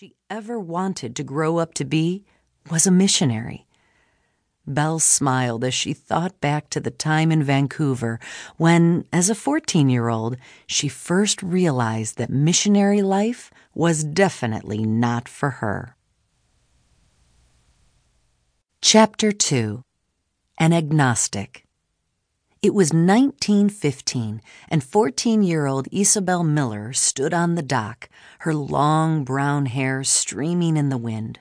she ever wanted to grow up to be was a missionary. Belle smiled as she thought back to the time in Vancouver when, as a 14 year old, she first realized that missionary life was definitely not for her. Chapter 2 An Agnostic it was 1915, and 14 year old Isobel Miller stood on the dock, her long brown hair streaming in the wind.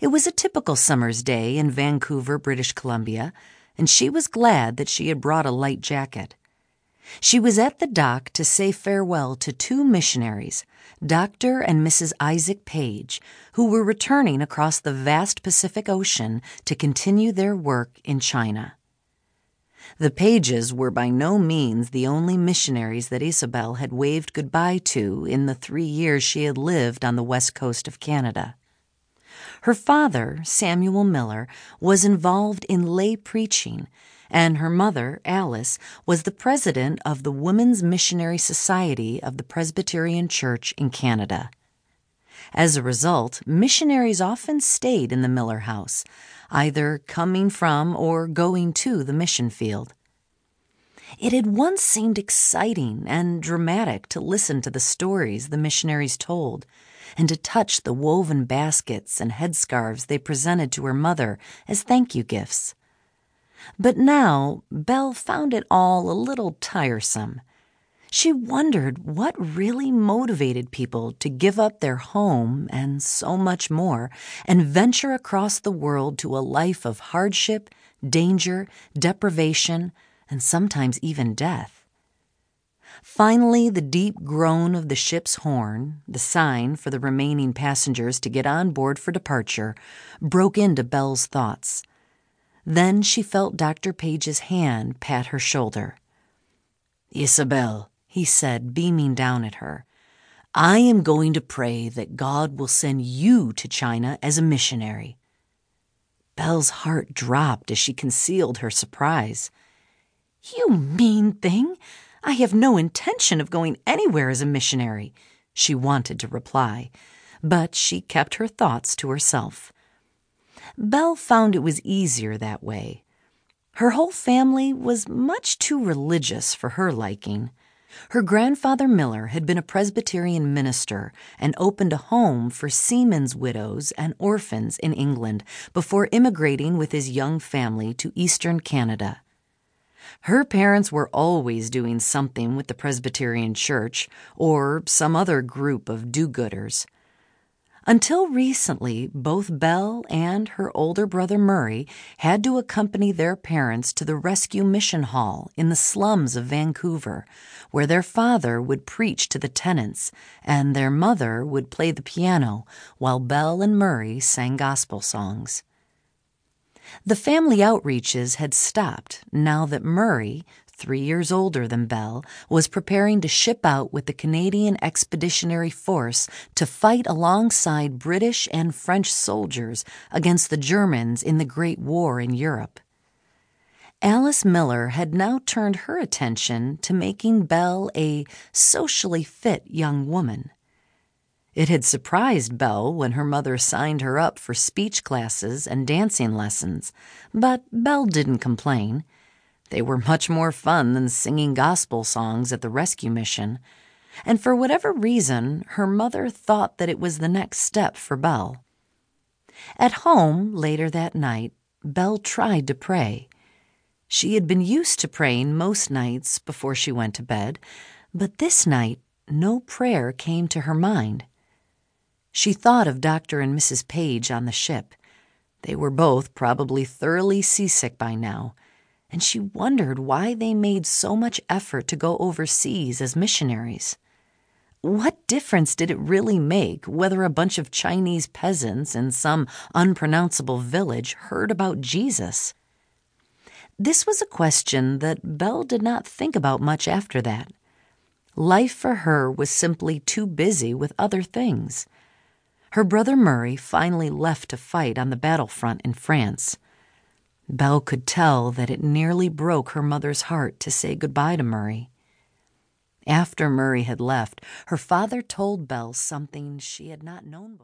It was a typical summer's day in Vancouver, British Columbia, and she was glad that she had brought a light jacket. She was at the dock to say farewell to two missionaries, Dr. and Mrs. Isaac Page, who were returning across the vast Pacific Ocean to continue their work in China. The Pages were by no means the only missionaries that Isobel had waved goodbye to in the three years she had lived on the west coast of Canada. Her father, Samuel Miller, was involved in lay preaching, and her mother, Alice, was the president of the Women's Missionary Society of the Presbyterian Church in Canada. As a result, missionaries often stayed in the Miller house, either coming from or going to the mission field. It had once seemed exciting and dramatic to listen to the stories the missionaries told and to touch the woven baskets and headscarves they presented to her mother as thank you gifts. But now Belle found it all a little tiresome she wondered what really motivated people to give up their home and so much more and venture across the world to a life of hardship, danger, deprivation, and sometimes even death. Finally, the deep groan of the ship's horn, the sign for the remaining passengers to get on board for departure, broke into Belle's thoughts. Then she felt Dr. Page's hand pat her shoulder. Isobel, he said, beaming down at her. I am going to pray that God will send you to China as a missionary. Belle's heart dropped as she concealed her surprise. You mean thing! I have no intention of going anywhere as a missionary, she wanted to reply, but she kept her thoughts to herself. Belle found it was easier that way. Her whole family was much too religious for her liking. Her grandfather Miller had been a Presbyterian minister and opened a home for seamen's widows and orphans in England before immigrating with his young family to eastern Canada. Her parents were always doing something with the Presbyterian Church or some other group of do gooders. Until recently, both Belle and her older brother Murray had to accompany their parents to the Rescue Mission Hall in the slums of Vancouver, where their father would preach to the tenants and their mother would play the piano while Belle and Murray sang gospel songs. The family outreaches had stopped now that Murray, three years older than Belle, was preparing to ship out with the Canadian Expeditionary Force to fight alongside British and French soldiers against the Germans in the Great War in Europe. Alice Miller had now turned her attention to making Belle a socially fit young woman. It had surprised Belle when her mother signed her up for speech classes and dancing lessons, but Belle didn't complain. They were much more fun than singing gospel songs at the rescue mission, and for whatever reason, her mother thought that it was the next step for Belle. At home, later that night, Belle tried to pray. She had been used to praying most nights before she went to bed, but this night no prayer came to her mind. She thought of Dr. and Mrs. Page on the ship. They were both probably thoroughly seasick by now, and she wondered why they made so much effort to go overseas as missionaries. What difference did it really make whether a bunch of Chinese peasants in some unpronounceable village heard about Jesus? This was a question that Belle did not think about much after that. Life for her was simply too busy with other things. Her brother Murray finally left to fight on the battlefront in France. Belle could tell that it nearly broke her mother's heart to say goodbye to Murray. After Murray had left, her father told Belle something she had not known before.